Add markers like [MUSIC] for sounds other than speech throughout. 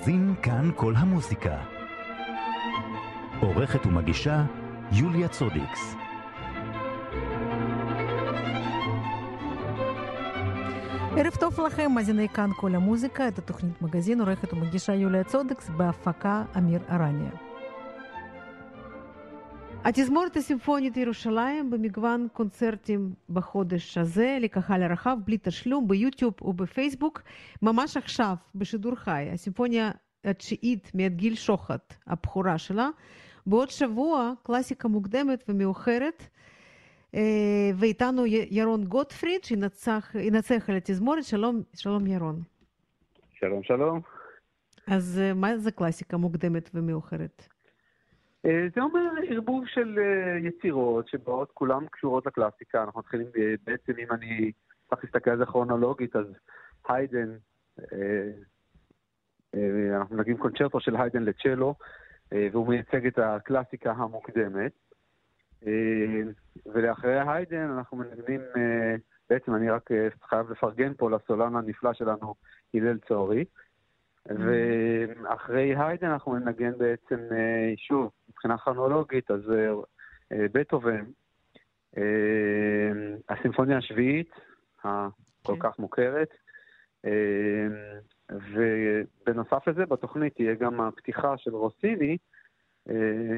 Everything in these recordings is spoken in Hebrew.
מגזין כאן כל המוסיקה. עורכת ומגישה יוליה צודיקס. ערב טוב לכם, מאזיני כאן כל המוזיקה, את התוכנית מגזין, עורכת ומגישה יוליה צודקס, בהפקה אמיר ארניה. התזמורת הסימפונית ירושלים במגוון קונצרטים בחודש הזה לקהל הרחב בלי תשלום ביוטיוב ובפייסבוק ממש עכשיו בשידור חי הסימפוניה התשיעית מאת גיל שוחט הבכורה שלה בעוד שבוע קלאסיקה מוקדמת ומאוחרת ואיתנו ירון גוטפריד שינצח על התזמורת שלום, שלום ירון. שלום שלום. אז מה זה קלאסיקה מוקדמת ומאוחרת? זה אומר ערבוב של יצירות שבאות כולן קשורות לקלאסיקה. אנחנו מתחילים בעצם, אם אני צריך להסתכל על זה כרונולוגית, אז היידן, אנחנו נגיד קונצ'רטו של היידן לצ'לו, והוא מייצג את הקלאסיקה המוקדמת. ולאחרי היידן אנחנו מנגנים, בעצם אני רק חייב לפרגן פה לסולן הנפלא שלנו, הלל צורי. ואחרי היידן אנחנו ננגן בעצם, שוב, מבחינה כרונולוגית, אז בטהובן, הסימפוניה השביעית, הכל כך מוכרת, ובנוסף לזה בתוכנית תהיה גם הפתיחה של רוסיני,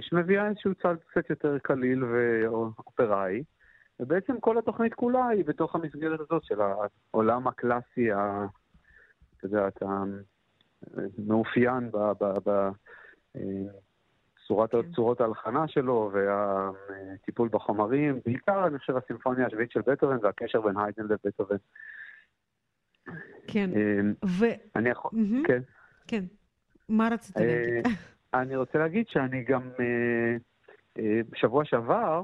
שמביאה איזשהו צד קצת יותר קליל ואופראי, ובעצם כל התוכנית כולה היא בתוך המסגרת הזאת של העולם הקלאסי, אתה יודע, מאופיין בצורות ההלחנה שלו והטיפול בחומרים, בעיקר אני חושב הסימפוניה השביעית של בטהובן והקשר בין היידן לבטהובן. כן, ו... אני יכול... כן. כן, מה רצית להגיד? [LAUGHS] אני רוצה להגיד שאני גם בשבוע שעבר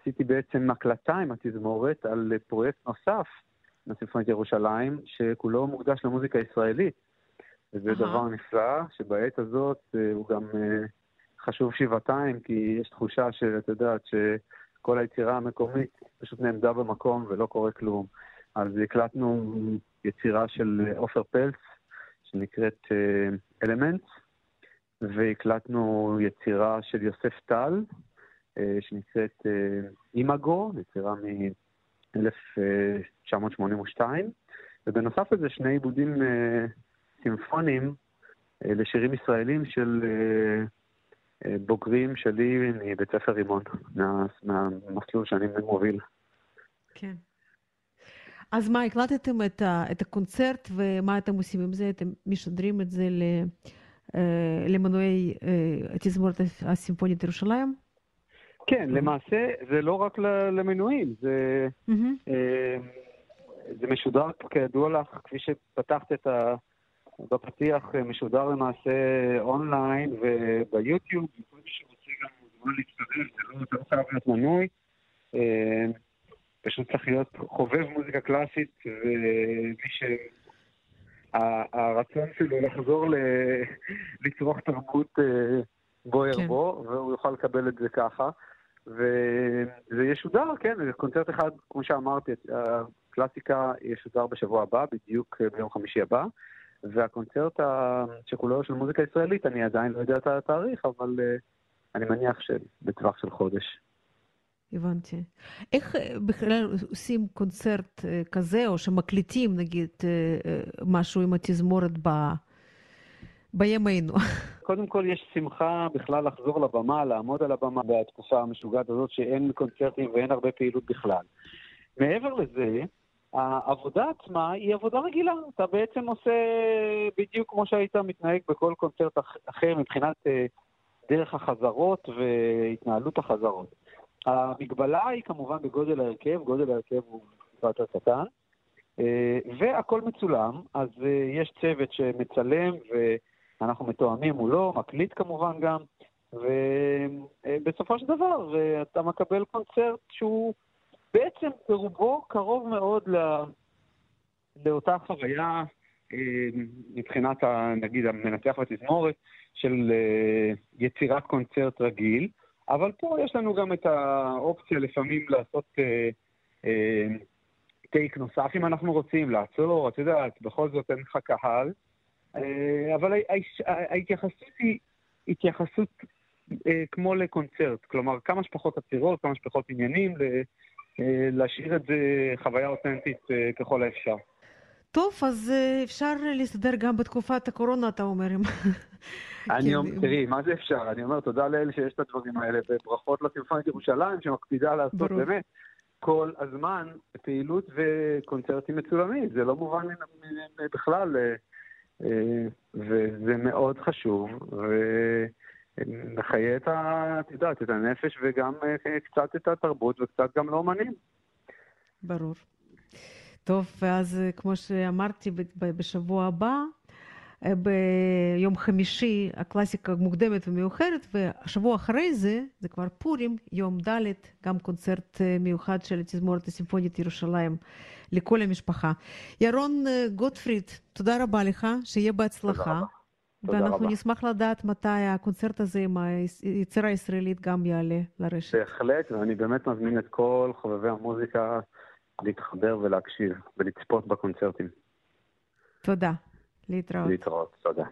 עשיתי בעצם הקלטה עם התזמורת על פרויקט נוסף לסימפונית ירושלים, שכולו מוקדש למוזיקה ישראלית. וזה uh-huh. דבר נפלא, שבעת הזאת הוא גם חשוב שבעתיים, כי יש תחושה שאת יודעת שכל היצירה המקומית פשוט נעמדה במקום ולא קורה כלום. אז הקלטנו יצירה של עופר פלץ, שנקראת אלמנטס, והקלטנו יצירה של יוסף טל, שנקראת אימאגו, יצירה מ-1982, ובנוסף לזה שני עיבודים סימפונים לשירים ישראלים של בוגרים שלי מבית ספר רימון, מה, מהמסלול שאני מוביל. כן. אז מה, הקלטתם את, ה, את הקונצרט ומה אתם עושים עם זה? אתם משדרים את זה למנועי התזמורת הסימפונית ירושלים? כן, למעשה זה לא רק למנויים, זה, זה משודר כידוע לך, כפי שפתחת את ה... בפתיח משודר למעשה אונליין וביוטיוב, וכל מי שרוצה גם מוזמן להצטרף, זה לא, לא חייב להיות מנוי. פשוט צריך להיות חובב מוזיקה קלאסית, ומי ש... הרצון שלו לחזור לצרוך תרבות בו ירבו, כן. והוא יוכל לקבל את זה ככה. וזה ישודר, כן, זה קונצרט אחד, כמו שאמרתי, הקלאסיקה ישודר בשבוע הבא, בדיוק ביום חמישי הבא. והקונצרט שכולו של מוזיקה ישראלית, אני עדיין לא יודע את התאריך, אבל אני מניח שבטווח של חודש. הבנתי. איך בכלל עושים קונצרט כזה, או שמקליטים נגיד משהו עם התזמורת ב... בימינו? [LAUGHS] קודם כל יש שמחה בכלל לחזור לבמה, לעמוד על הבמה בתקופה המשוגעת הזאת שאין קונצרטים ואין הרבה פעילות בכלל. מעבר לזה, העבודה עצמה היא עבודה רגילה. אתה בעצם עושה בדיוק כמו שהיית מתנהג בכל קונצרט אחר מבחינת דרך החזרות והתנהלות החזרות. המגבלה היא כמובן בגודל ההרכב, גודל ההרכב הוא טיפה יותר קטן, והכל מצולם, אז יש צוות שמצלם ואנחנו מתואמים מולו, מקליט כמובן גם, ובסופו של דבר אתה מקבל קונצרט שהוא בעצם ברובו קרוב מאוד לא... לאותה חוויה מבחינת, נגיד, המנצח בתזמורת של יצירת קונצרט רגיל. אבל פה יש לנו גם את האופציה לפעמים לעשות אה, אה, טייק נוסף אם אנחנו רוצים, לעצור, את יודעת, בכל זאת אין לך קהל, אה, אבל ההתייחסות היא התייחסות אה, כמו לקונצרט, כלומר כמה שפחות עצירות, כמה שפחות עניינים, להשאיר את זה חוויה אותנטית ככל האפשר. טוב, אז אפשר להסתדר גם בתקופת הקורונה, אתה אומר. [LAUGHS] אני אומר, תראי, מה זה אפשר? אני אומר, תודה לאל שיש את הדברים האלה, וברכות לסימפונית ירושלים, שמקפידה לעשות באמת כל הזמן פעילות וקונצרטים מצולמים. זה לא מובן בכלל, אה, אה, וזה מאוד חשוב, ומחיה את ה... את יודעת, את הנפש וגם אה, קצת את התרבות וקצת גם לאומנים. ברור. טוב, ואז כמו שאמרתי, בשבוע הבא אה, ביום חמישי הקלאסיקה מוקדמת ומאוחרת, והשבוע אחרי זה, זה כבר פורים, יום ד', גם קונצרט אה, מיוחד של התזמורת הסימפונית ירושלים לכל המשפחה. ירון אה, גוטפריד, תודה רבה לך, שיהיה בהצלחה. ואנחנו רבה. נשמח לדעת מתי הקונצרט הזה עם היצירה הישראלית גם יעלה לרשת. בהחלט, ואני באמת מזמין את כל חובבי המוזיקה להתחבר ולהקשיב ולצפות בקונצרטים. תודה. להתראות. להתראות, תודה.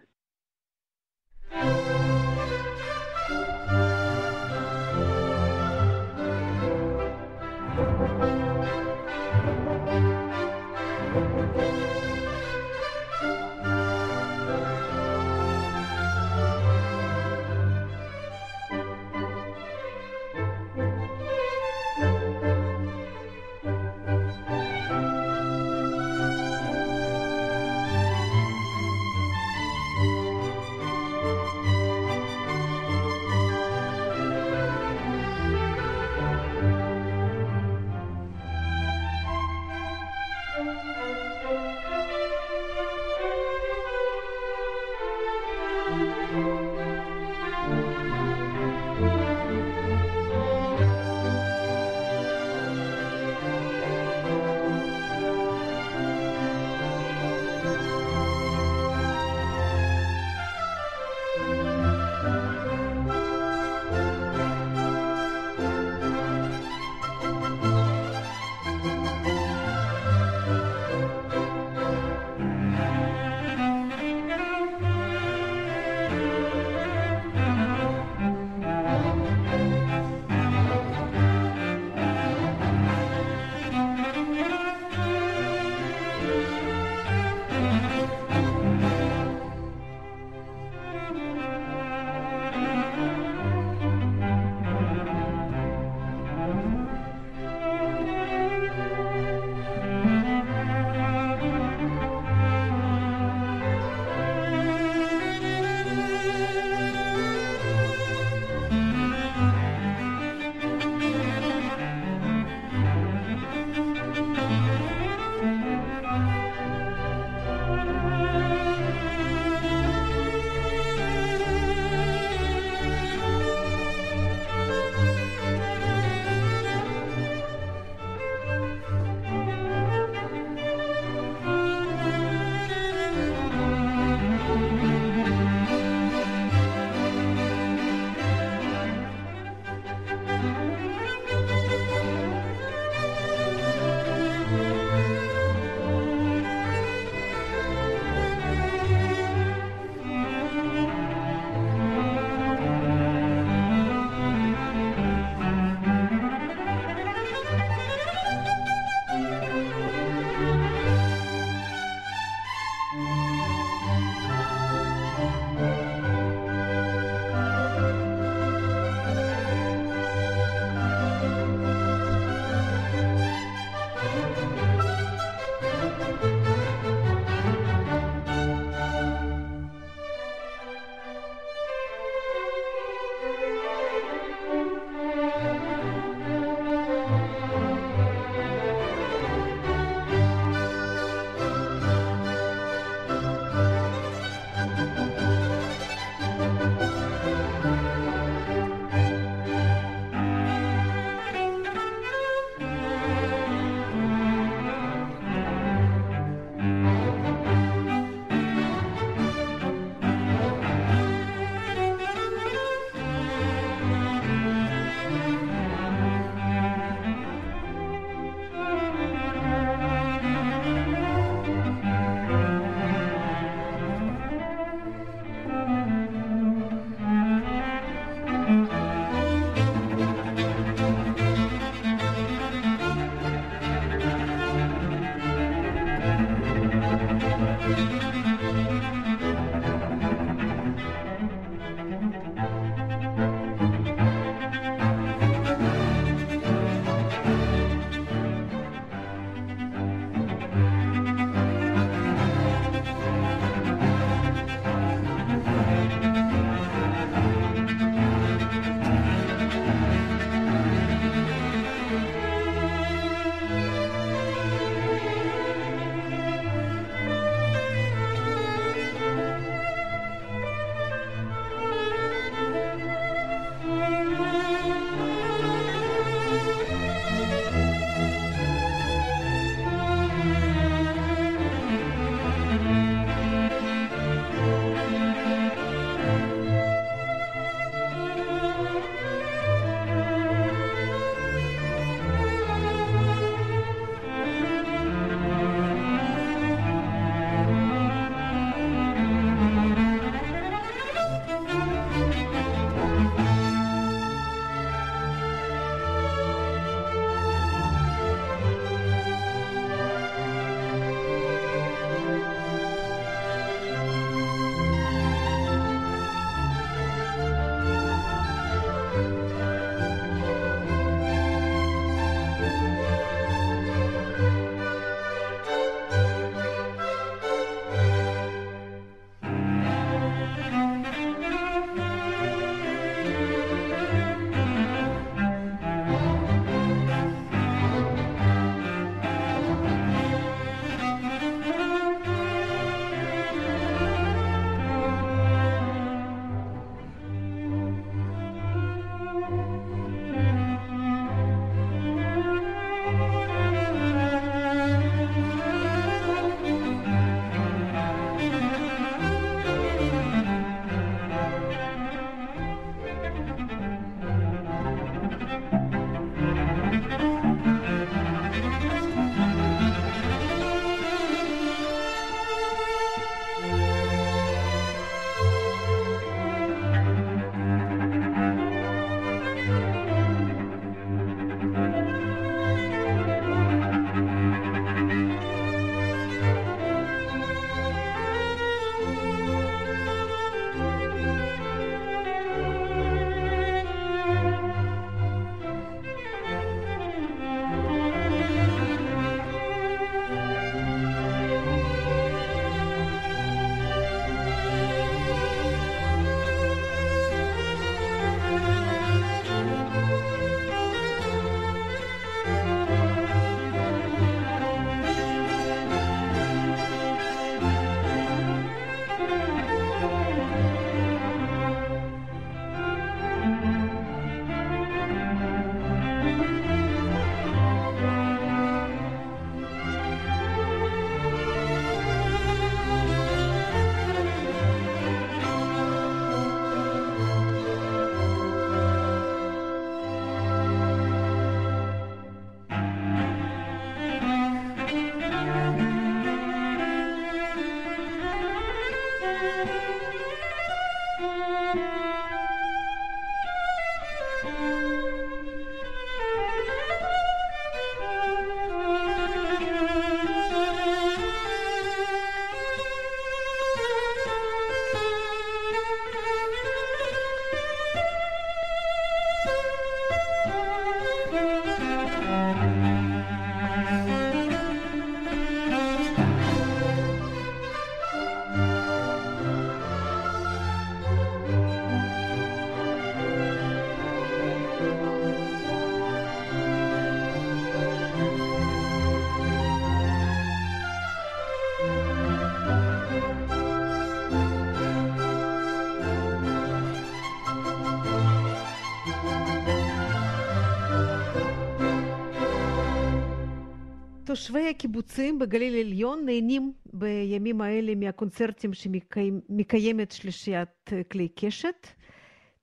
תושבי הקיבוצים בגליל העליון נהנים בימים האלה מהקונצרטים שמקיימת שלישיית כלי קשת.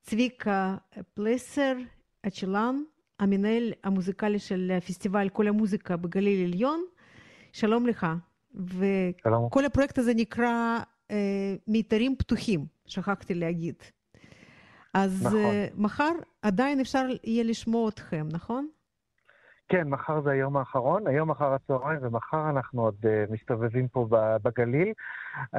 צביקה פלסר, הצ'לן, המנהל המוזיקלי של פסטיבל כל המוזיקה בגליל העליון. שלום לך. שלום. וכל הפרויקט הזה נקרא אה, מיתרים פתוחים, שכחתי להגיד. אז נכון. אה, מחר עדיין אפשר יהיה לשמוע אתכם, נכון? כן, מחר זה היום האחרון, היום אחר הצהריים, ומחר אנחנו עוד uh, מסתובבים פה בגליל. Uh,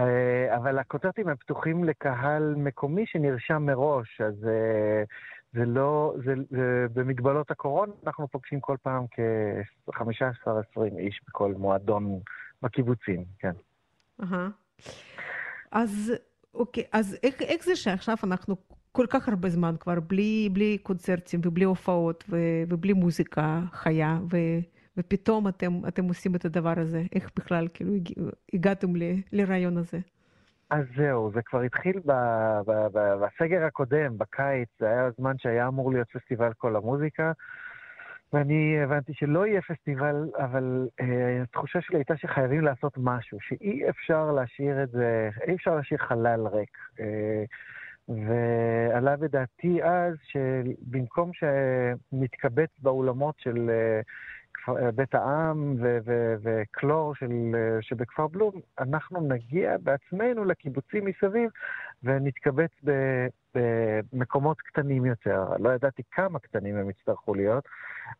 אבל הקונצרטים הם פתוחים לקהל מקומי שנרשם מראש, אז uh, זה לא, זה, זה במגבלות הקורונה, אנחנו פוגשים כל פעם כ-15-20 איש בכל מועדון בקיבוצים, כן. Uh-huh. אז אוקיי, אז איך, איך זה שעכשיו אנחנו כל כך הרבה זמן כבר בלי, בלי קונצרטים ובלי הופעות ו, ובלי מוזיקה חיה, ו, ופתאום אתם, אתם עושים את הדבר הזה? איך בכלל כאילו הגעתם ל, לרעיון הזה? אז זהו, זה כבר התחיל ב, ב, ב, בסגר הקודם, בקיץ, זה היה הזמן שהיה אמור להיות פסטיבל כל המוזיקה, ואני הבנתי שלא יהיה פסטיבל, אבל אה, התחושה שלי הייתה שחייבים לעשות משהו, שאי אפשר להשאיר את זה, אי אפשר להשאיר חלל ריק. אה, ועלה בדעתי אז שבמקום שנתקבץ באולמות של אה, בית העם וקלור של, אה, שבכפר בלום, אנחנו נגיע בעצמנו לקיבוצים מסביב ונתקבץ במקומות קטנים יותר. לא ידעתי כמה קטנים הם יצטרכו להיות,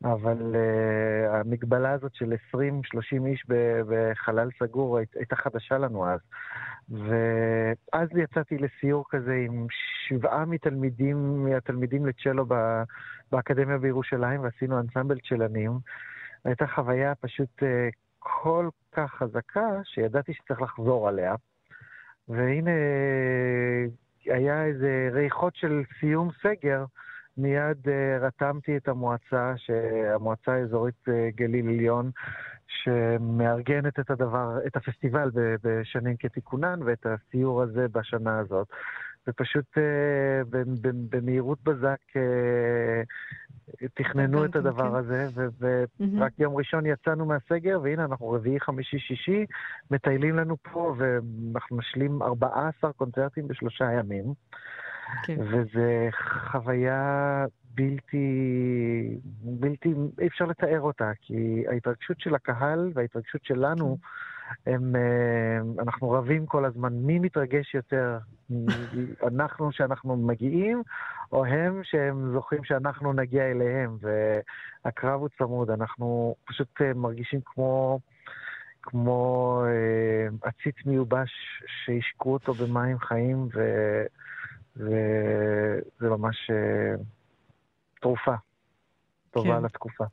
אבל uh, המגבלה הזאת של 20-30 איש בחלל סגור הייתה חדשה לנו אז. ואז יצאתי לסיור כזה עם שבעה מתלמידים, מהתלמידים לצ'לו באקדמיה בירושלים, ועשינו אנסמבל צ'לנים. הייתה חוויה פשוט uh, כל כך חזקה, שידעתי שצריך לחזור עליה. והנה היה איזה ריחות של סיום סגר, מיד uh, רתמתי את המועצה, המועצה האזורית uh, גליל עליון, שמארגנת את הדבר, את הפסטיבל בשנים כתיקונן ואת הסיור הזה בשנה הזאת. ופשוט uh, במהירות בזק uh, תכננו את הדבר כן. הזה, ורק mm-hmm. יום ראשון יצאנו מהסגר, והנה אנחנו רביעי, חמישי, שישי, מטיילים לנו פה, ואנחנו משלים 14 קונצרטים בשלושה ימים. כן. וזה חוויה בלתי, בלתי, אי אפשר לתאר אותה, כי ההתרגשות של הקהל וההתרגשות שלנו, הם, אה, אנחנו רבים כל הזמן מי מתרגש יותר, [LAUGHS] אנחנו שאנחנו מגיעים, או הם שהם זוכים שאנחנו נגיע אליהם, והקרב הוא צמוד, אנחנו פשוט אה, מרגישים כמו... כמו אה, עציץ מיובש שהשקו אותו במים חיים. וזה ממש אה, תרופה טובה כן. לתקופה.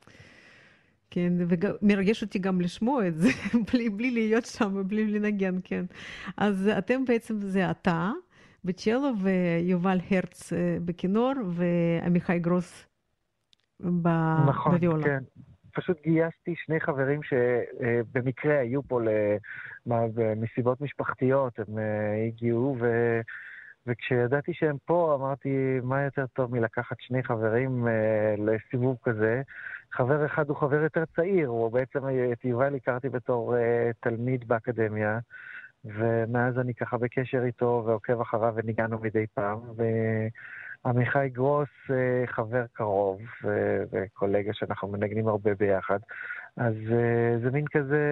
כן, ומרגש אותי גם לשמוע את זה, [LAUGHS] בלי, בלי להיות שם, בלי לנגן, כן. אז אתם בעצם, זה אתה בצ'לו ויובל הרץ אה, בכינור ועמיחי גרוס ב... נכון, בוויולה. כן. פשוט גייסתי שני חברים שבמקרה היו פה מסיבות משפחתיות, הם הגיעו ו... וכשידעתי שהם פה, אמרתי, מה יותר טוב מלקחת שני חברים אה, לסיבוב כזה. חבר אחד הוא חבר יותר צעיר, הוא בעצם, את יובל הכרתי בתור אה, תלמיד באקדמיה, ומאז אני ככה בקשר איתו ועוקב אחריו וניגענו מדי פעם. ועמיחי גרוס, אה, חבר קרוב אה, וקולגה שאנחנו מנגנים הרבה ביחד. אז אה, זה מין כזה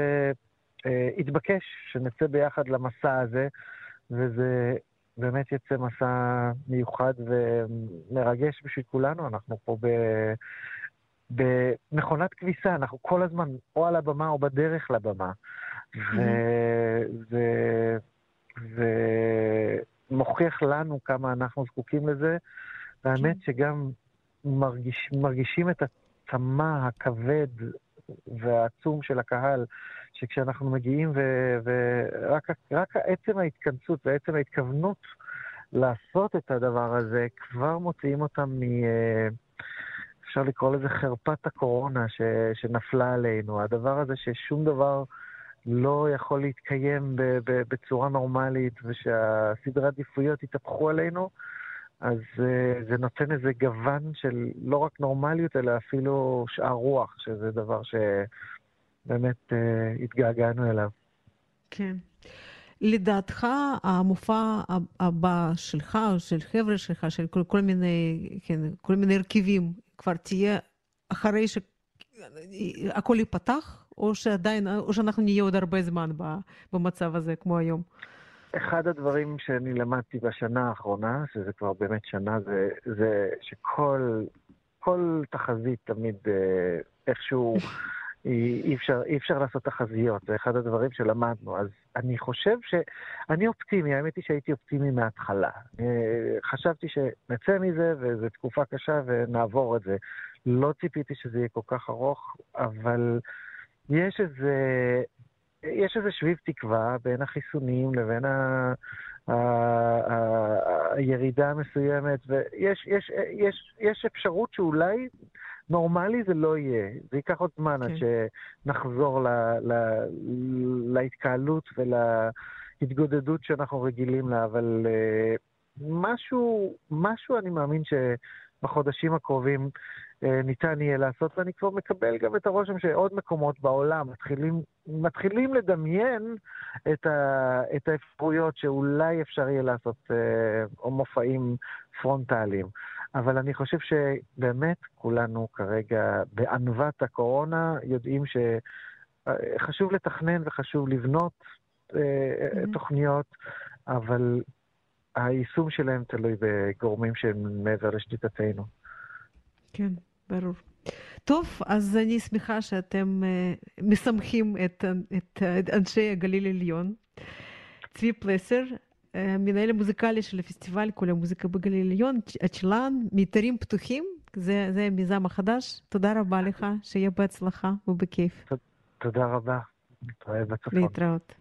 אה, התבקש שנצא ביחד למסע הזה. וזה באמת יצא מסע מיוחד ומרגש בשביל כולנו. אנחנו פה ב... במכונת כביסה, אנחנו כל הזמן או על הבמה או בדרך לבמה. וזה מוכיח לנו כמה אנחנו זקוקים לזה, והאמת כן. שגם מרגיש, מרגישים את הצמא הכבד והעצום של הקהל, שכשאנחנו מגיעים ורק עצם ההתכנסות ועצם ההתכוונות לעשות את הדבר הזה, כבר מוציאים אותם מ... אה, אפשר לקרוא לזה חרפת הקורונה ש, שנפלה עלינו. הדבר הזה ששום דבר לא יכול להתקיים ב, ב, בצורה נורמלית ושהסדרי עדיפויות התהפכו עלינו, אז uh, זה נותן איזה גוון של לא רק נורמליות, אלא אפילו שאר רוח, שזה דבר שבאמת uh, התגעגענו אליו. כן. לדעתך, המופע הבא שלך, של חבר'ה שלך, של כל, כל, מיני, כן, כל מיני הרכבים, כבר תהיה אחרי שהכל ייפתח, או שעדיין, או שאנחנו נהיה עוד הרבה זמן במצב הזה, כמו היום? אחד הדברים שאני למדתי בשנה האחרונה, שזה כבר באמת שנה, זה, זה שכל כל תחזית תמיד אה, איכשהו אי אפשר, אי אפשר לעשות תחזיות, זה אחד הדברים שלמדנו. אז אני חושב ש... אני אופטימי, האמת היא שהייתי אופטימי מההתחלה. חשבתי שנצא מזה, וזו תקופה קשה, ונעבור את זה. לא ציפיתי שזה יהיה כל כך ארוך, אבל יש איזה... יש איזה שביב תקווה בין החיסונים לבין ה... הירידה המסוימת, ויש יש, יש, יש אפשרות שאולי נורמלי זה לא יהיה. זה ייקח עוד זמן עד כן. שנחזור ל, ל, להתקהלות ולהתגודדות שאנחנו רגילים לה, אבל uh, משהו, משהו אני מאמין שבחודשים הקרובים uh, ניתן יהיה לעשות, ואני כבר מקבל גם את הרושם שעוד מקומות בעולם מתחילים, מתחילים לדמיין את, ה, את האפשרויות שאולי אפשר יהיה לעשות uh, או מופעים פרונטליים. אבל אני חושב שבאמת כולנו כרגע בענוות הקורונה יודעים שחשוב לתכנן וחשוב לבנות mm-hmm. תוכניות, אבל היישום שלהם תלוי בגורמים שהם מעבר לשליטתנו. כן, ברור. טוב, אז אני שמחה שאתם uh, משמחים את, את, את אנשי הגליל העליון. צבי פלסר, המנהל המוזיקלי של הפסטיבל כל המוזיקה בגליל עליון, הצ'לן, מיתרים פתוחים, זה, זה המיזם החדש. תודה רבה לך, שיהיה בהצלחה ובכיף. תודה רבה. נתראה בצפון. להתראות.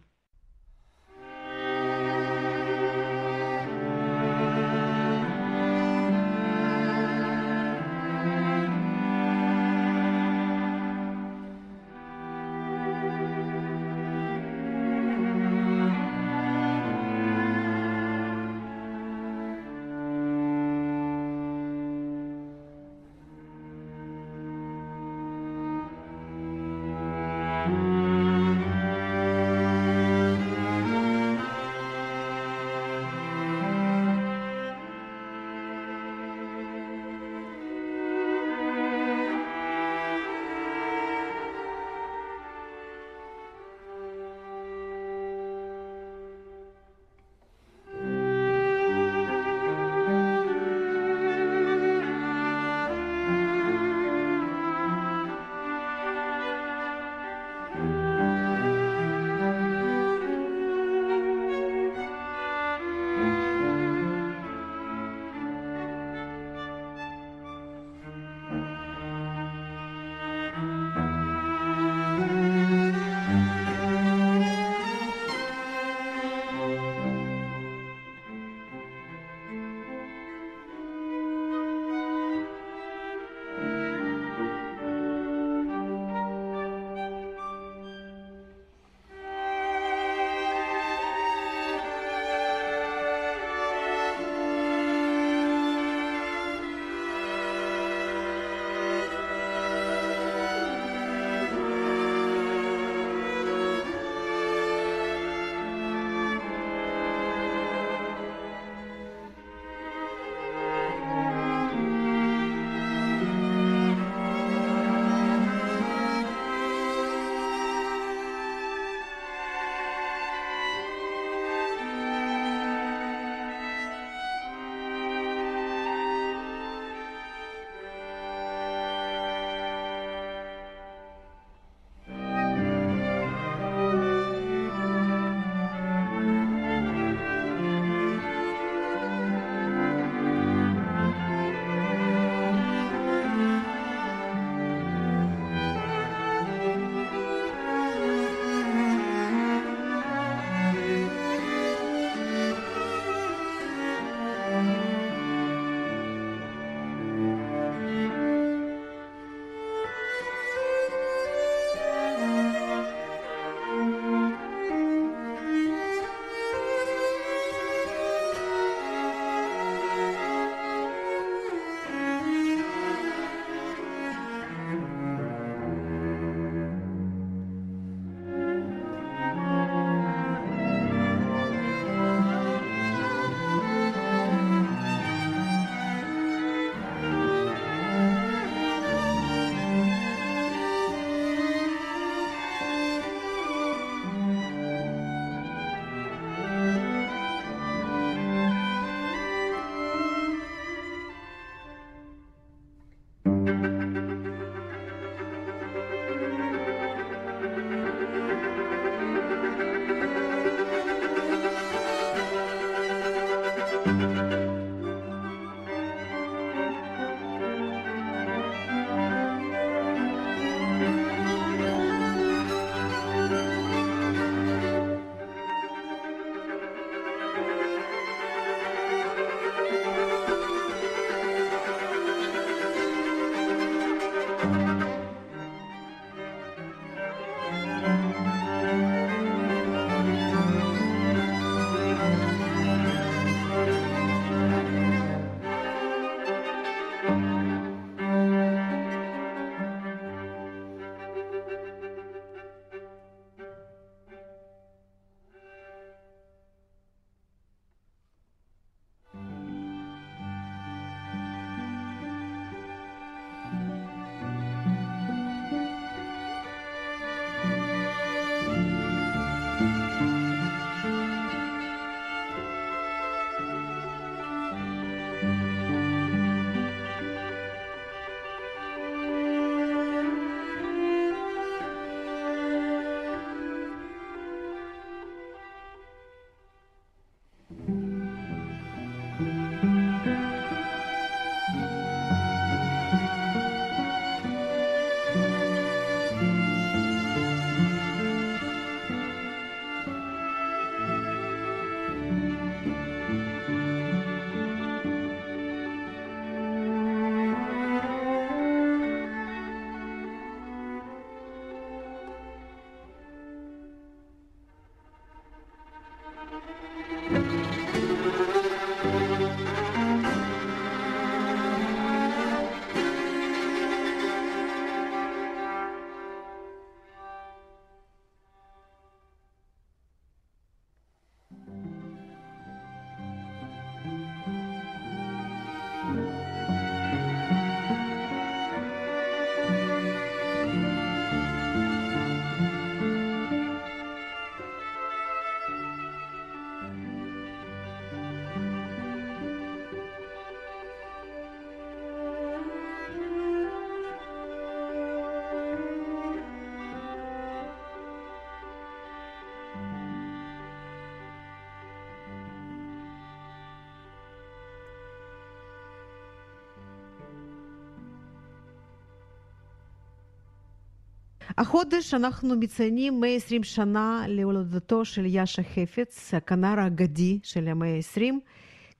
החודש אנחנו מציינים 120 שנה להולדתו של יאשה חפץ, הכנר האגדי של המאה ה-20,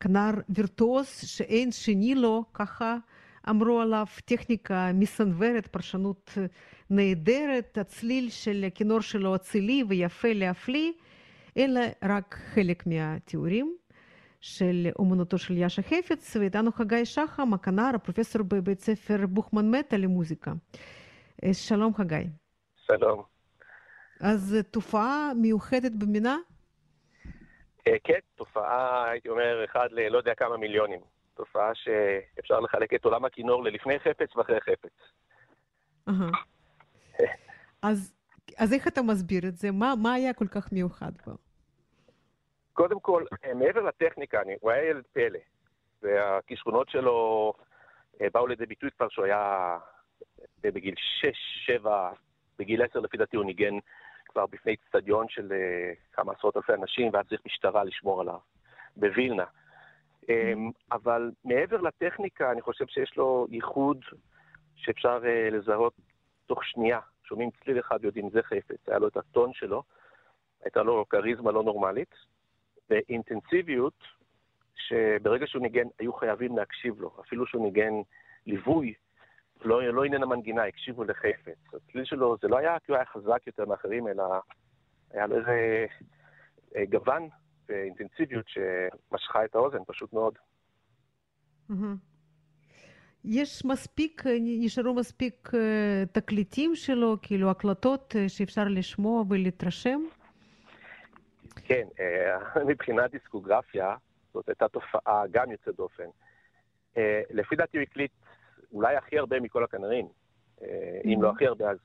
כנר וירטואוס שאין שני לו, ככה אמרו עליו, טכניקה מסנוורת, פרשנות נהדרת, הצליל של הכינור שלו אצילי ויפה להפליא, אלה רק חלק מהתיאורים. של אומנותו של יאשה חפץ, ואיתנו חגי שחם, הכנר, הפרופסור בבית ספר בוכמן מטה למוזיקה. שלום חגי. שלום. אז תופעה מיוחדת במינה? כן, תופעה, הייתי אומר, אחד ללא יודע כמה מיליונים. תופעה שאפשר לחלק את עולם הכינור ללפני חפץ ואחרי חפץ. אז, אז איך אתה מסביר את זה? מה, מה היה כל כך מיוחד בו? קודם כל, מעבר לטכניקה, אני, הוא היה ילד פלא, והכישרונות שלו באו לידי ביטוי כבר שהוא היה בגיל 6-7, בגיל 10 לפי דעתי הוא ניגן כבר בפני אצטדיון של כמה עשרות אלפי אנשים, ואז צריך משטרה לשמור עליו, בווילנה. אבל מעבר לטכניקה, אני חושב שיש לו ייחוד שאפשר לזהות תוך שנייה. שומעים צליל אחד ויודעים זה חפץ, היה לו את הטון שלו, הייתה לו כריזמה לא נורמלית, ואינטנסיביות, שברגע שהוא ניגן, היו חייבים להקשיב לו. אפילו שהוא ניגן ליווי, לא, לא עניין המנגינה, הקשיבו לחפץ. הצליל שלו, זה לא היה כי הוא היה חזק יותר מאחרים, אלא היה לו איזה גוון ואינטנסיביות שמשכה את האוזן, פשוט מאוד. יש מספיק, נשארו מספיק תקליטים שלו, כאילו הקלטות שאפשר לשמוע ולהתרשם? כן, [LAUGHS] מבחינת דיסקוגרפיה, זאת הייתה תופעה גם יוצאת דופן. לפי דעתי הוא הקליט אולי הכי הרבה מכל הכנרים, אם לא הכי הרבה, אז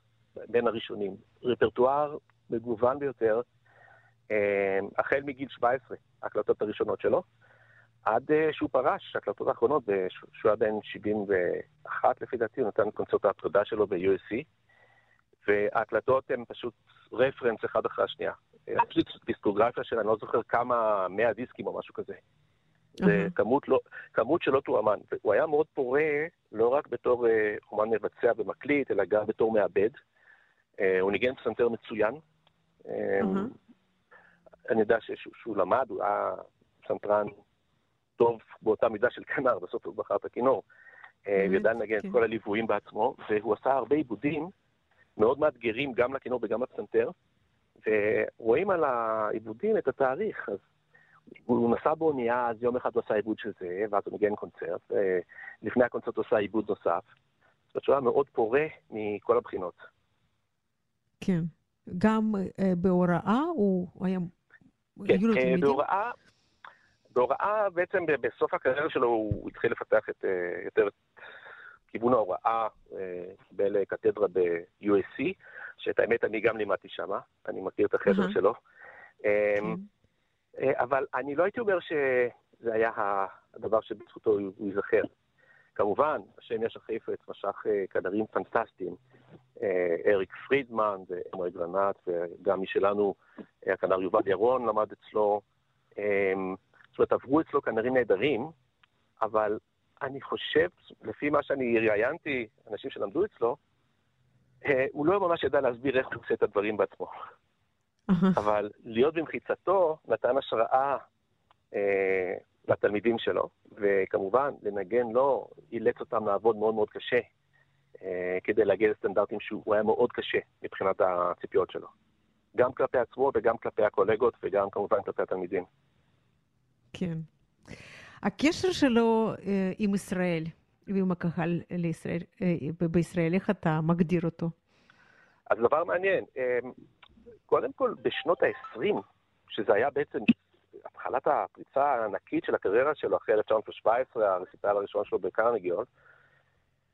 בין הראשונים. רפרטואר מגוון ביותר, החל מגיל 17, ההקלטות הראשונות שלו, עד שהוא פרש, ההקלטות האחרונות, שהוא היה בן 71 לפי דעתי, הוא נתן קונצרט ההפרדה שלו ב-USC, וההקלטות הן פשוט רפרנס אחד אחרי השנייה. פשוט דיסקוגרפיה של אני לא זוכר כמה, 100 דיסקים או משהו כזה. זה כמות, לא, כמות שלא תואמן. הוא היה מאוד פורה, לא רק בתור אה, אומן מבצע ומקליט, אלא גם בתור מעבד. אה, הוא ניגן פסנתר מצוין. אה, אני יודע שהוא למד, הוא היה פסנתרן טוב באותה מידה של כנר, בסוף הוא בחר את הכינור. הוא ידע לנגן את כל הליוויים בעצמו, והוא עשה הרבה עיבודים מאוד מאתגרים גם לכינור וגם לפסנתר. ורואים על העיבודים את התאריך, אז הוא נסע באונייה, אז יום אחד הוא עשה עיבוד של זה, ואז הוא ניגן קונצרט, ולפני הקונצרט הוא עשה עיבוד נוסף. זאת אומרת מאוד פורה מכל הבחינות. כן. גם uh, בהוראה הוא היה... כן, uh, בהוראה, בהוראה בעצם בסוף הקריירה שלו הוא התחיל לפתח את, uh, יותר את כיוון ההוראה, קיבל קתדרה ב-USC, שאת האמת אני גם לימדתי שם, אני מכיר את החדר. שלו. Okay. אבל אני לא הייתי אומר שזה היה הדבר שבזכותו הוא ייזכר. כמובן, השם יש החפץ משך כדרים פנטסטיים. אריק פרידמן ואמרי גרנט, וגם משלנו, הכנר יובל ירון למד אצלו. זאת אומרת, עברו אצלו כנרים נהדרים, אבל אני חושב, לפי מה שאני ראיינתי, אנשים שלמדו אצלו, הוא לא ממש ידע להסביר איך הוא עושה את הדברים בעצמו. אבל להיות במחיצתו נתן השראה אה, לתלמידים שלו, וכמובן, לנגן לו, אילץ אותם לעבוד מאוד מאוד קשה, אה, כדי להגיע לסטנדרטים שהוא היה מאוד קשה מבחינת הציפיות שלו. גם כלפי עצמו וגם כלפי הקולגות וגם כמובן כלפי התלמידים. כן. הקשר שלו אה, עם ישראל ועם הקהל לישראל, אה, בישראל, איך אתה מגדיר אותו? אז דבר מעניין, אה, קודם כל, בשנות ה-20, שזה היה בעצם התחלת הפריצה הענקית של הקריירה שלו אחרי 1917, הרסיטל הראשון שלו בקרנגיון,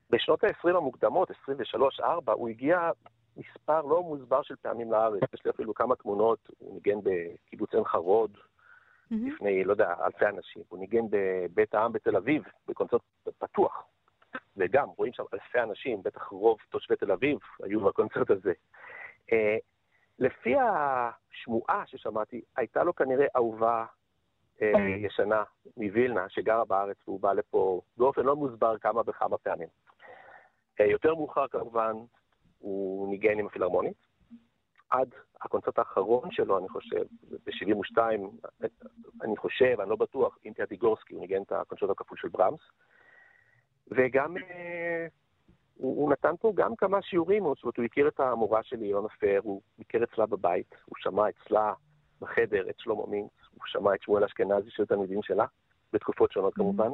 בשנות ה-20 המוקדמות, 23-4, הוא הגיע מספר לא מוסבר של פעמים לארץ. יש לי אפילו כמה תמונות, הוא ניגן בקיבוץ עין חרוד, mm-hmm. לפני, לא יודע, אלפי אנשים. הוא ניגן בבית העם בתל אביב, בקונצרט פתוח. וגם, רואים שם אלפי אנשים, בטח רוב תושבי תל אביב היו בקונצרט הזה. לפי השמועה ששמעתי, הייתה לו כנראה אהובה אה, ישנה מווילנה, שגרה בארץ, והוא בא לפה באופן לא מוסבר כמה וכמה פעמים. אה, יותר מאוחר כמובן, הוא ניגן עם הפילהרמונית. עד הקונצרט האחרון שלו, אני חושב, ב-72, אני חושב, אני לא בטוח, עם טיאטיגורסקי, הוא ניגן את הקונצרט הכפול של ברמס. וגם, אה, הוא, הוא נתן פה גם כמה שיעורים, זאת אומרת, הוא הכיר את המורה שלי, אילונה פר, הוא ביקר אצלה בבית, הוא שמע אצלה בחדר את שלמה מינץ, הוא שמע את שמואל אשכנזי של תלמידים שלה, בתקופות שונות mm-hmm. כמובן,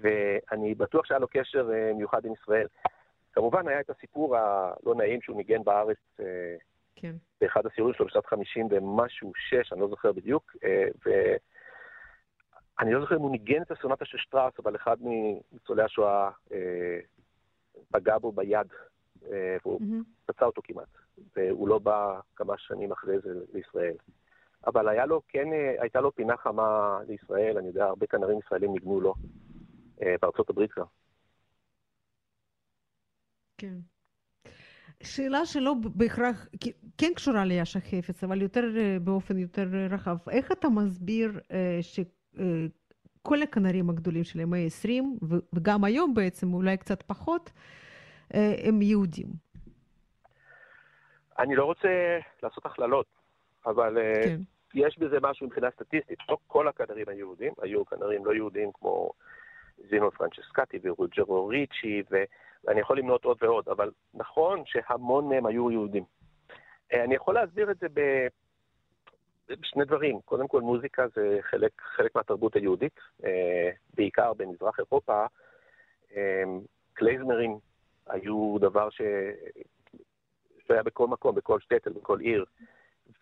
ואני בטוח שהיה לו קשר אה, מיוחד עם ישראל. כמובן היה את הסיפור הלא נעים שהוא ניגן בארץ אה, כן. באחד הסיורים שלו בשנת 50 ומשהו, שש, אני לא זוכר בדיוק, אה, ואני לא זוכר אם הוא ניגן את הסונטה של שטראוס, אבל אחד מניצולי השואה פגע בו ביד, והוא mm-hmm. פצע אותו כמעט, והוא לא בא כמה שנים אחרי זה לישראל. אבל היה לו, כן, הייתה לו פינה חמה לישראל, אני יודע, הרבה כנרים ישראלים ניגנו לו, בארצות הברית גם. כן. שאלה שלא בהכרח, כן קשורה ליאשה חפץ, אבל יותר באופן יותר רחב. איך אתה מסביר שכל הכנרים הגדולים של המאה ה-20, וגם היום בעצם, אולי קצת פחות, הם יהודים? אני לא רוצה לעשות הכללות, אבל כן. יש בזה משהו מבחינה סטטיסטית. לא כל הכנרים היהודים, היו כנרים לא יהודים כמו זינו פרנצ'סקטי ורוג'רו ריצ'י, ו... ואני יכול למנות עוד ועוד, אבל נכון שהמון מהם היו יהודים. אה, אני יכול להסביר את זה ב... בשני דברים. קודם כל, מוזיקה זה חלק, חלק מהתרבות היהודית, אה, בעיקר במזרח אירופה. אה, קלייזמרים היו דבר ש... שהיה בכל מקום, בכל שטטל, בכל עיר,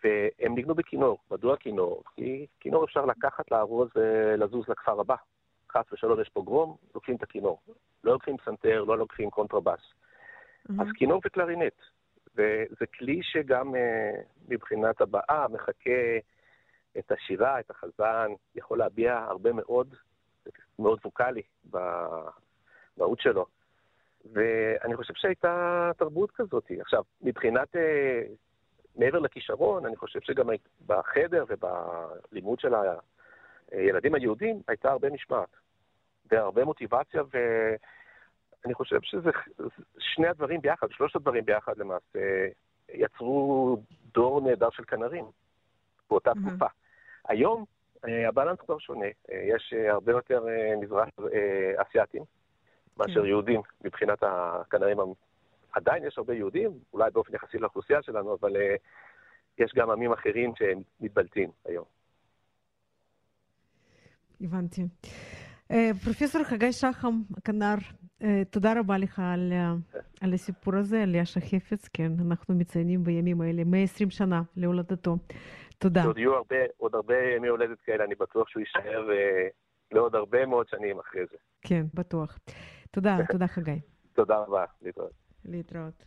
והם ניגנו בכינור. מדוע כינור? כי כינור אפשר לקחת, לארוז ולזוז לכפר הבא. חס ושלום יש פוגרום, לוקחים את הכינור. לא לוקחים פסנתר, לא לוקחים קונטרבאס. Mm-hmm. אז כינור וקלרינט. וזה כלי שגם uh, מבחינת הבעה מחקה את השירה, את החזן, יכול להביע הרבה מאוד, מאוד ווקאלי במהות שלו. ואני חושב שהייתה תרבות כזאת. עכשיו, מבחינת, uh, מעבר לכישרון, אני חושב שגם בחדר ובלימוד של הילדים היהודים הייתה הרבה משמעת. והרבה מוטיבציה, ואני חושב שזה שני הדברים ביחד, שלושת הדברים ביחד למעשה, יצרו דור נהדר של כנרים באותה mm-hmm. תקופה. היום אה, הבלנס כבר שונה, אה, יש אה, הרבה יותר מזרח אסייתים מאשר כן. יהודים מבחינת הכנרים. עדיין יש הרבה יהודים, אולי באופן יחסי לאוכלוסייה שלנו, אבל יש גם עמים אחרים שמתבלטים היום. הבנתי. אה, פרופסור חגי שחם, כנר, אה, תודה רבה לך על, אה, על הסיפור הזה, על יאשה חפץ, כן, אנחנו מציינים בימים האלה 120 שנה להולדתו. תודה. עוד יהיו הרבה, עוד הרבה ימי הולדת כאלה, אני בטוח שהוא יישאר לעוד הרבה מאוד שנים אחרי זה. כן, בטוח. תודה, תודה חגי. תודה רבה, להתראות. להתראות.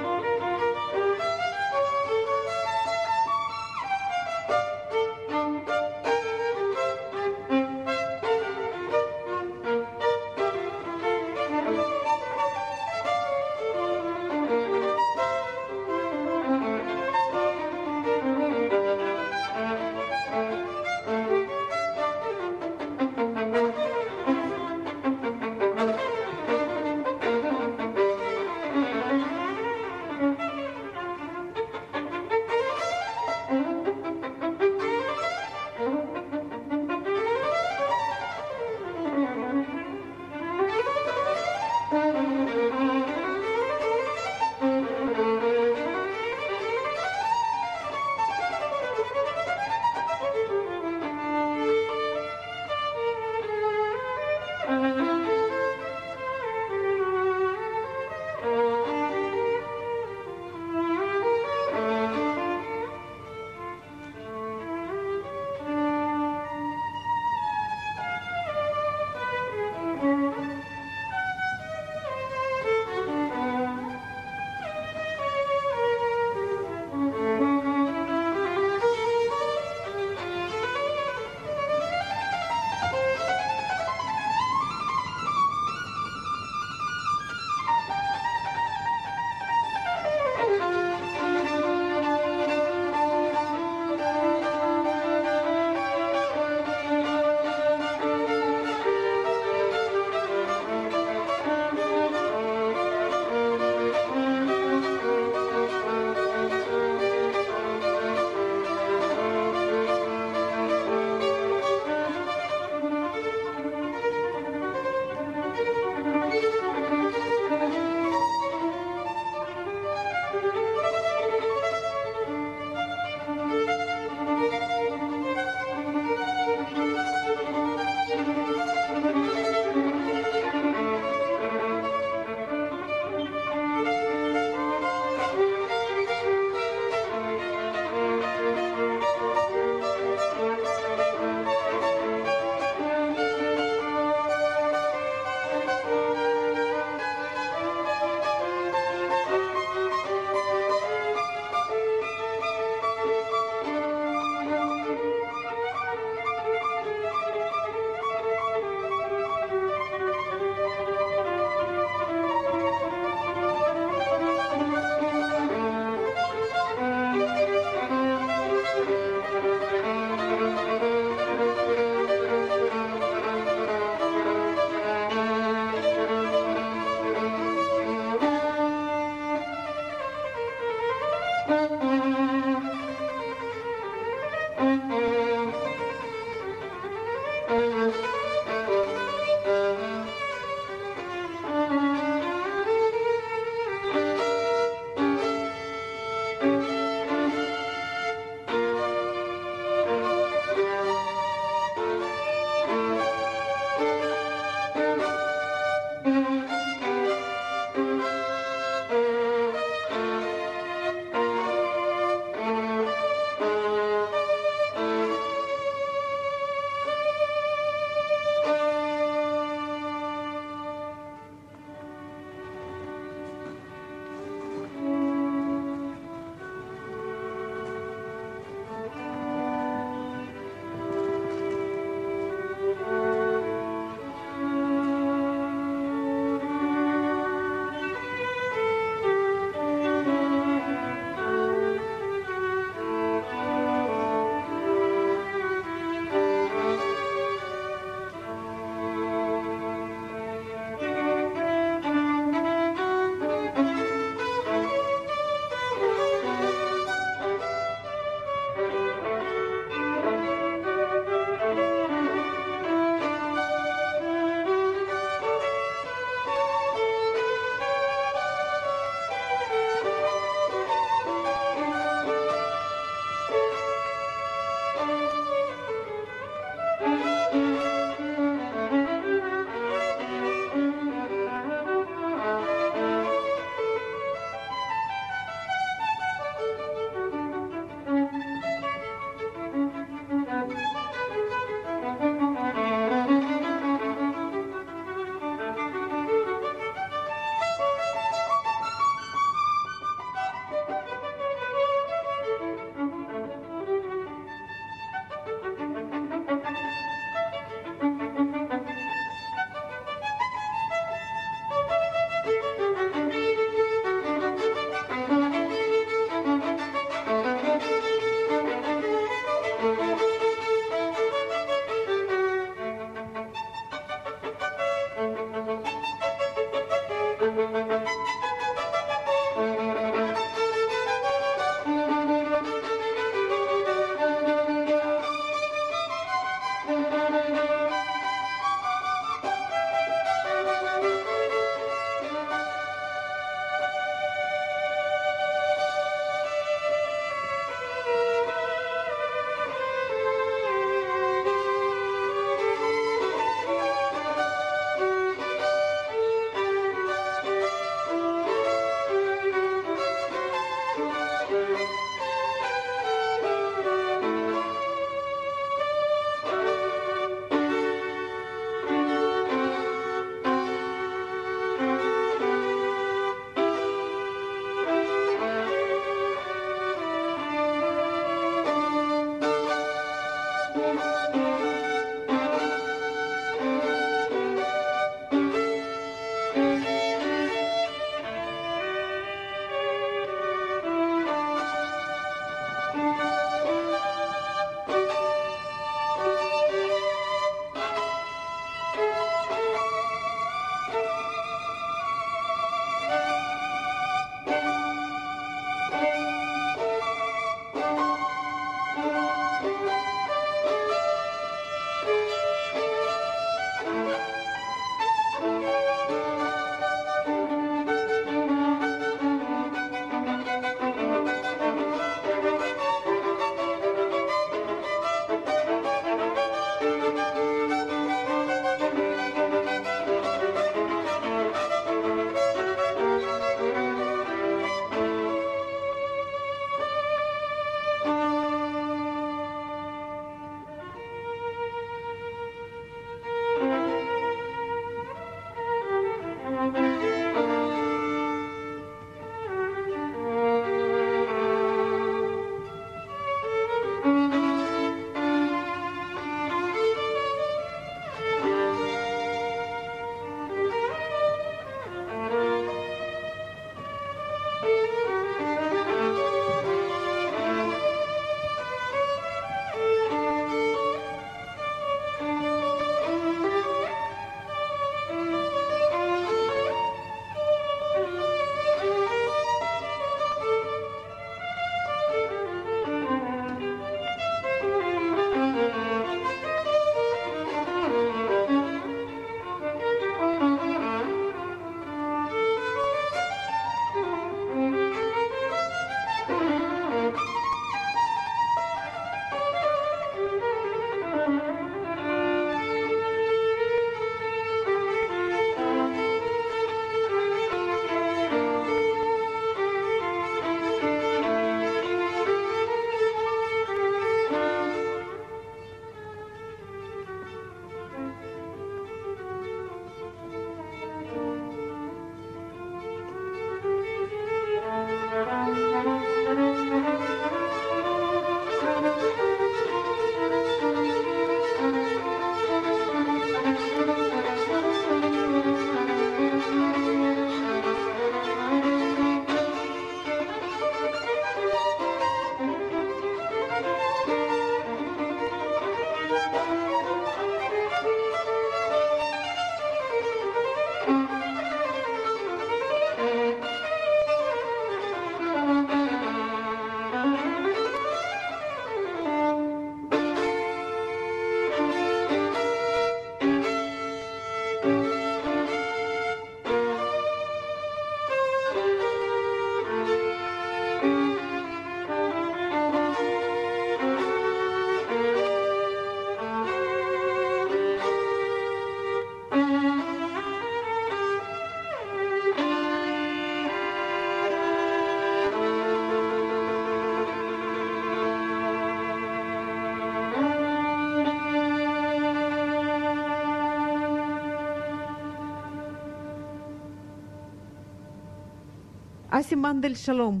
אסי מנדל, שלום.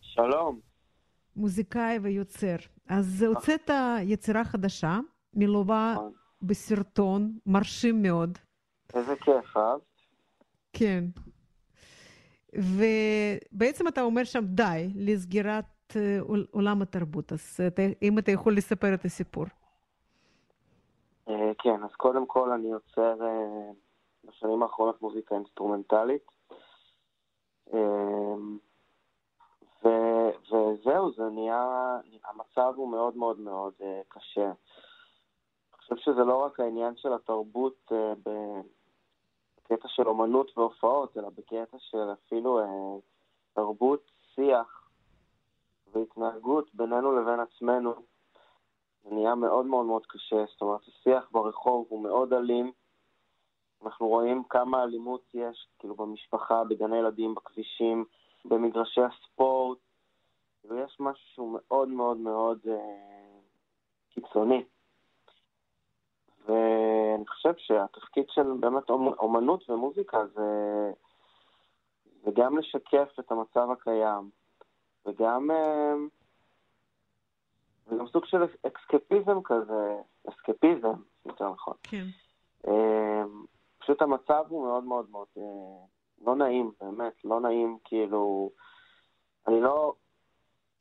שלום. מוזיקאי ויוצר. אז הוצאת יצירה חדשה, מלווה נכון. בסרטון מרשים מאוד. איזה כיף, אה? כן. ובעצם אתה אומר שם די לסגירת אה, עול- עולם התרבות, אז אתה, אם אתה יכול לספר את הסיפור. אה, כן, אז קודם כל אני יוצר אה, בשנים האחרונות מוזיקה אינסטרומנטלית. אה, ו- וזהו, זה נהיה, המצב הוא מאוד מאוד מאוד אה, קשה. אני חושב שזה לא רק העניין של התרבות אה, בקטע של אומנות והופעות, אלא בקטע של אפילו אה, תרבות, שיח והתנהגות בינינו לבין עצמנו. זה נהיה מאוד מאוד מאוד קשה, זאת אומרת, השיח ברחוב הוא מאוד אלים. אנחנו רואים כמה אלימות יש, כאילו, במשפחה, בגני ילדים, בכבישים, במגרשי הספורט, ויש משהו שהוא מאוד מאוד מאוד אה, קיצוני. ואני חושב שהתפקיד של באמת אומ- אומנות ומוזיקה זה, זה גם לשקף את המצב הקיים, וגם... אה, זה גם סוג של אקסקפיזם כזה, אסקפיזם, יותר נכון. כן. אה, פשוט המצב הוא מאוד מאוד מאוד אה, לא נעים, באמת, לא נעים, כאילו, אני לא,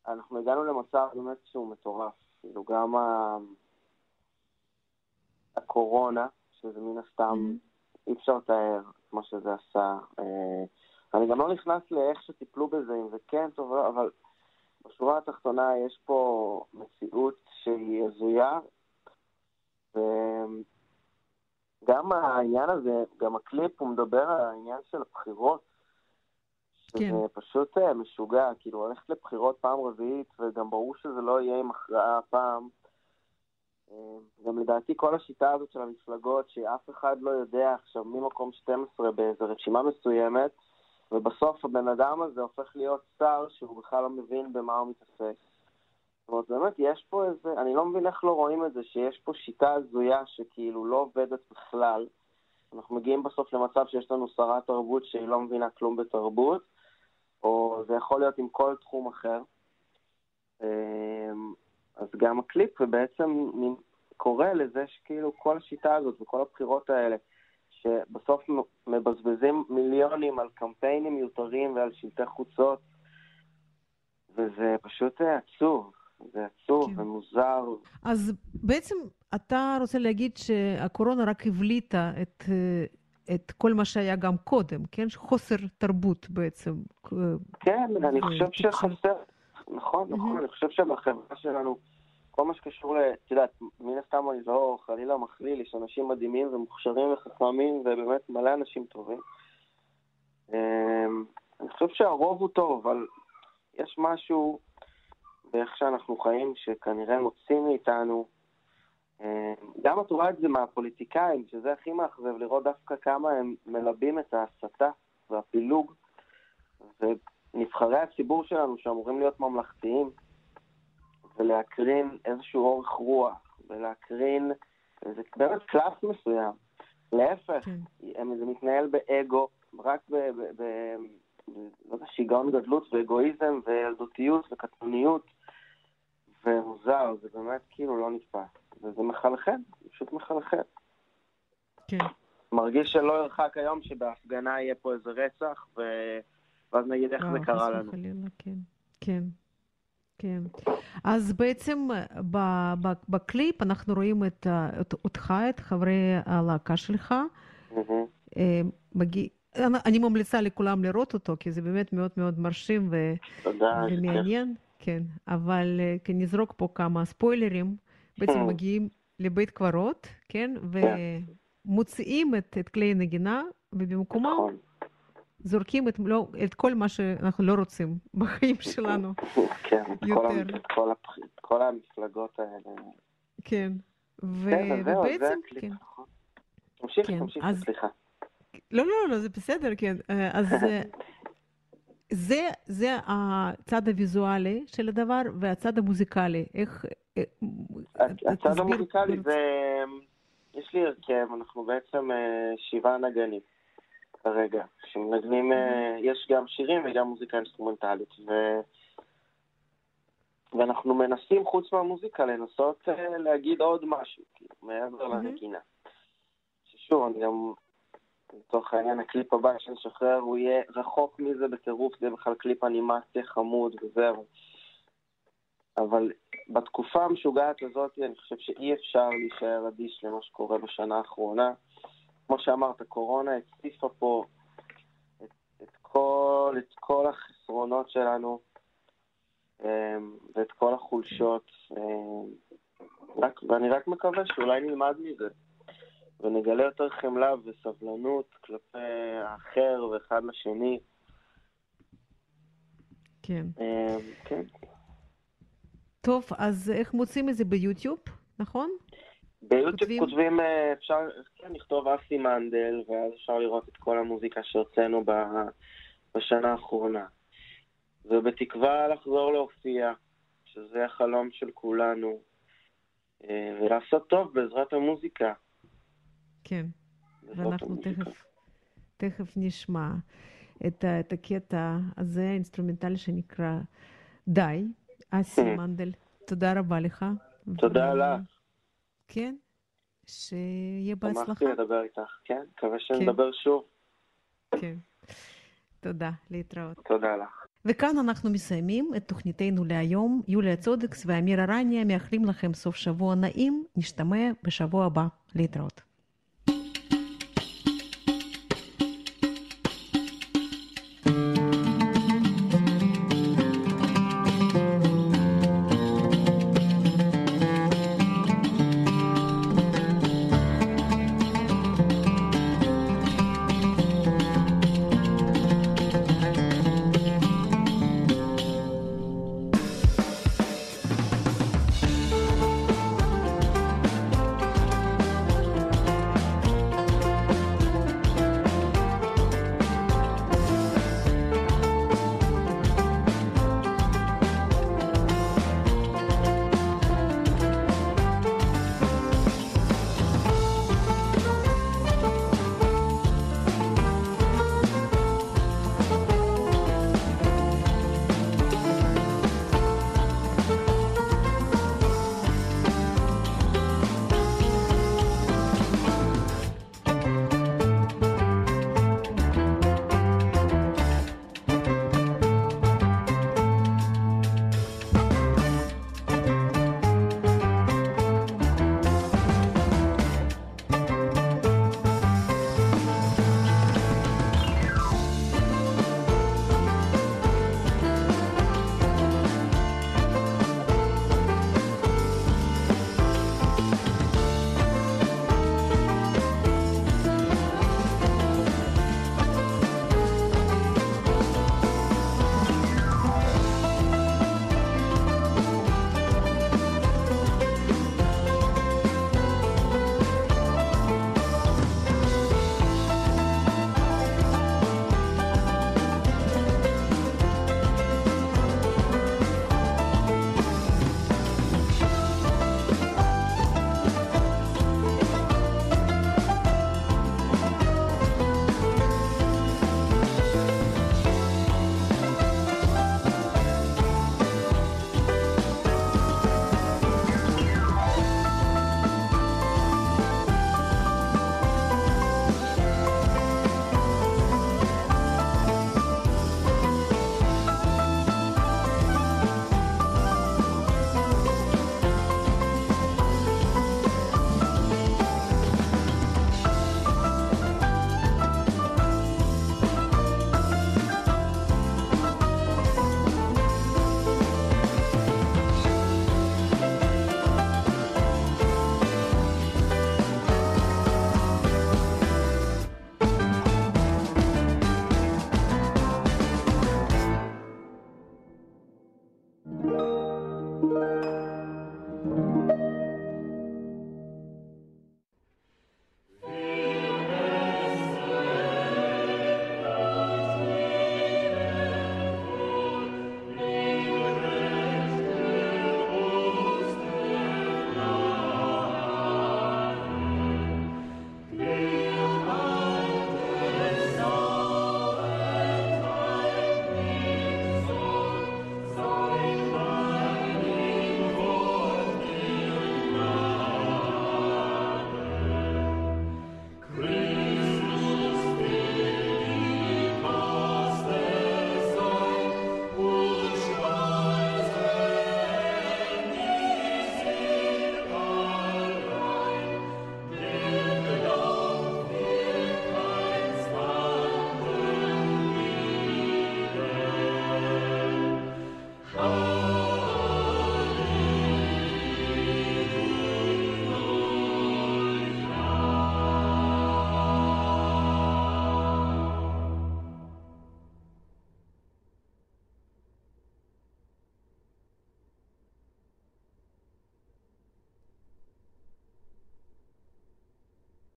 אנחנו הגענו למצב באמת שהוא מטורף, כאילו גם ה... הקורונה, שזה מן הסתם, אי אפשר לתאר את מה שזה עשה. אה, אני גם לא נכנס לאיך שטיפלו בזה, אם זה כן טוב לא, אבל בשורה התחתונה יש פה מציאות שהיא הזויה, וגם העניין הזה, גם הקליפ, הוא מדבר על העניין של הבחירות. כן. פשוט אה, משוגע, כאילו ללכת לבחירות פעם רביעית, וגם ברור שזה לא יהיה עם הכרעה הפעם. אה, גם לדעתי כל השיטה הזאת של המפלגות, שאף אחד לא יודע עכשיו ממקום 12 באיזו רשימה מסוימת, ובסוף הבן אדם הזה הופך להיות שר שהוא בכלל לא מבין במה הוא מתעסק. זאת אומרת, באמת, יש פה איזה, אני לא מבין איך לא רואים את זה, שיש פה שיטה הזויה שכאילו לא עובדת בכלל. אנחנו מגיעים בסוף למצב שיש לנו שרת תרבות שהיא לא מבינה כלום בתרבות, או זה יכול להיות עם כל תחום אחר. אמ, אז גם הקליפ בעצם קורא לזה שכאילו כל השיטה הזאת וכל הבחירות האלה, שבסוף מבזבזים מיליונים על קמפיינים מיותרים ועל שלטי חוצות, וזה פשוט אה, עצוב. זה עצוב כן. ומוזר. אז בעצם אתה רוצה להגיד שהקורונה רק הבליטה את, אה, את כל מה שהיה גם קודם, כן? חוסר תרבות בעצם. אה, כן, אני זה חושב. שחסר, נכון, נכון. אני חושב שבחברה שלנו, כל מה שקשור ל... את יודעת, מן הסתם אני לא חלילה מכליל, יש אנשים מדהימים ומוכשרים וחכמים, ובאמת מלא אנשים טובים. אמ, אני חושב שהרוב הוא טוב, אבל יש משהו באיך שאנחנו חיים שכנראה מוציא מאיתנו. אמ, גם את רואה את זה מהפוליטיקאים, שזה הכי מאכזב, לראות דווקא כמה הם מלבים את ההסתה והפילוג. ונבחרי הציבור שלנו, שאמורים להיות ממלכתיים, ולהקרין איזשהו אורך רוח, ולהקרין איזה באמת קלאס מסוים. להפך, כן. זה מתנהל באגו, רק ב... ב, ב ב- לא שיגעון גדלות ואגואיזם וילדותיות וקטנוניות ומוזר, זה באמת כאילו לא נתפס. וזה מחלחל, פשוט מחלחל. כן. מרגיש שלא ירחק היום שבהפגנה יהיה פה איזה רצח, ו... ואז נגיד איך זה וואו, קרה לנו. וחלילה, כן. כן. כן. אז בעצם בקליפ אנחנו רואים את, את- אותך, את חברי הלהקה שלך. מהמם. אה, מגיע... אני- ממליצה לכולם לראות אותו, כי זה באמת מאוד מאוד מרשים ו... תודה. ומעניין, כן. אבל אה, כן, נזרוק פה כמה ספוילרים. בעצם. מגיעים לבית קברות, כן? ומוציאים את, את כלי הנגינה, ובמקומם נכון. זורקים את, לא, את כל מה שאנחנו לא רוצים [LAUGHS] בחיים שלנו. כן, יותר. המ- את כל, הפח... כל המפלגות האלה. כן. ו... כן, אז זהו, זה ובעצם, הקליפ, כן. נכון. תמשיך, כן, תמשיך, אז- סליחה. לא, לא, לא, זה בסדר, כן. אה, אז אה, [LAUGHS] זה, זה הצד הוויזואלי של הדבר והצד המוזיקלי. איך... אה, הצד המוזיקלי זה... יש לי הרכב, אנחנו בעצם אה, שבעה נגנים. כרגע, שמנגנים, אה, יש גם שירים וגם מוזיקה אינסטרומנטלית, ו... ואנחנו מנסים, חוץ מהמוזיקה, לנסות אה, להגיד עוד משהו, כאילו, מעבר. לנגינה. ששוב, אני גם, לצורך העניין, הקליפ הבא שנשחרר, הוא יהיה רחוק מזה בטירוף, זה בכלל קליפ אנימציה חמוד וזה, אבל... אבל בתקופה המשוגעת הזאת, אני חושב שאי אפשר להישאר אדיש למה שקורה בשנה האחרונה. כמו שאמרת, קורונה הציפה פה את, את, כל, את כל החסרונות שלנו אמ, ואת כל החולשות, אמ, רק, ואני רק מקווה שאולי נלמד מזה ונגלה יותר חמלה וסבלנות כלפי האחר ואחד לשני. כן. אמ, כן. טוב, אז איך מוצאים את זה ביוטיוב, נכון? ביוטיוב כותבים? כותבים, אה, אפשר כן, לכתוב אסי מנדל, ואז אפשר לראות את כל המוזיקה שהוצאנו בשנה האחרונה. ובתקווה לחזור להופיע, שזה החלום של כולנו, אה, ולעשות טוב בעזרת המוזיקה. כן. ואנחנו. תכף, תכף נשמע את, את הקטע הזה, האינסטרומנטלי שנקרא די. אסי. [LAUGHS] מנדל, תודה רבה לך. תודה לך. כן, שיהיה בהצלחה. שמחתי לדבר איתך, כן? מקווה שנדבר שוב. כן. תודה, להתראות. תודה לך. וכאן אנחנו מסיימים את תוכניתנו להיום. יוליה צודיקס ואמיר ארניה מאחלים לכם סוף שבוע נעים. נשתמע בשבוע הבא. להתראות.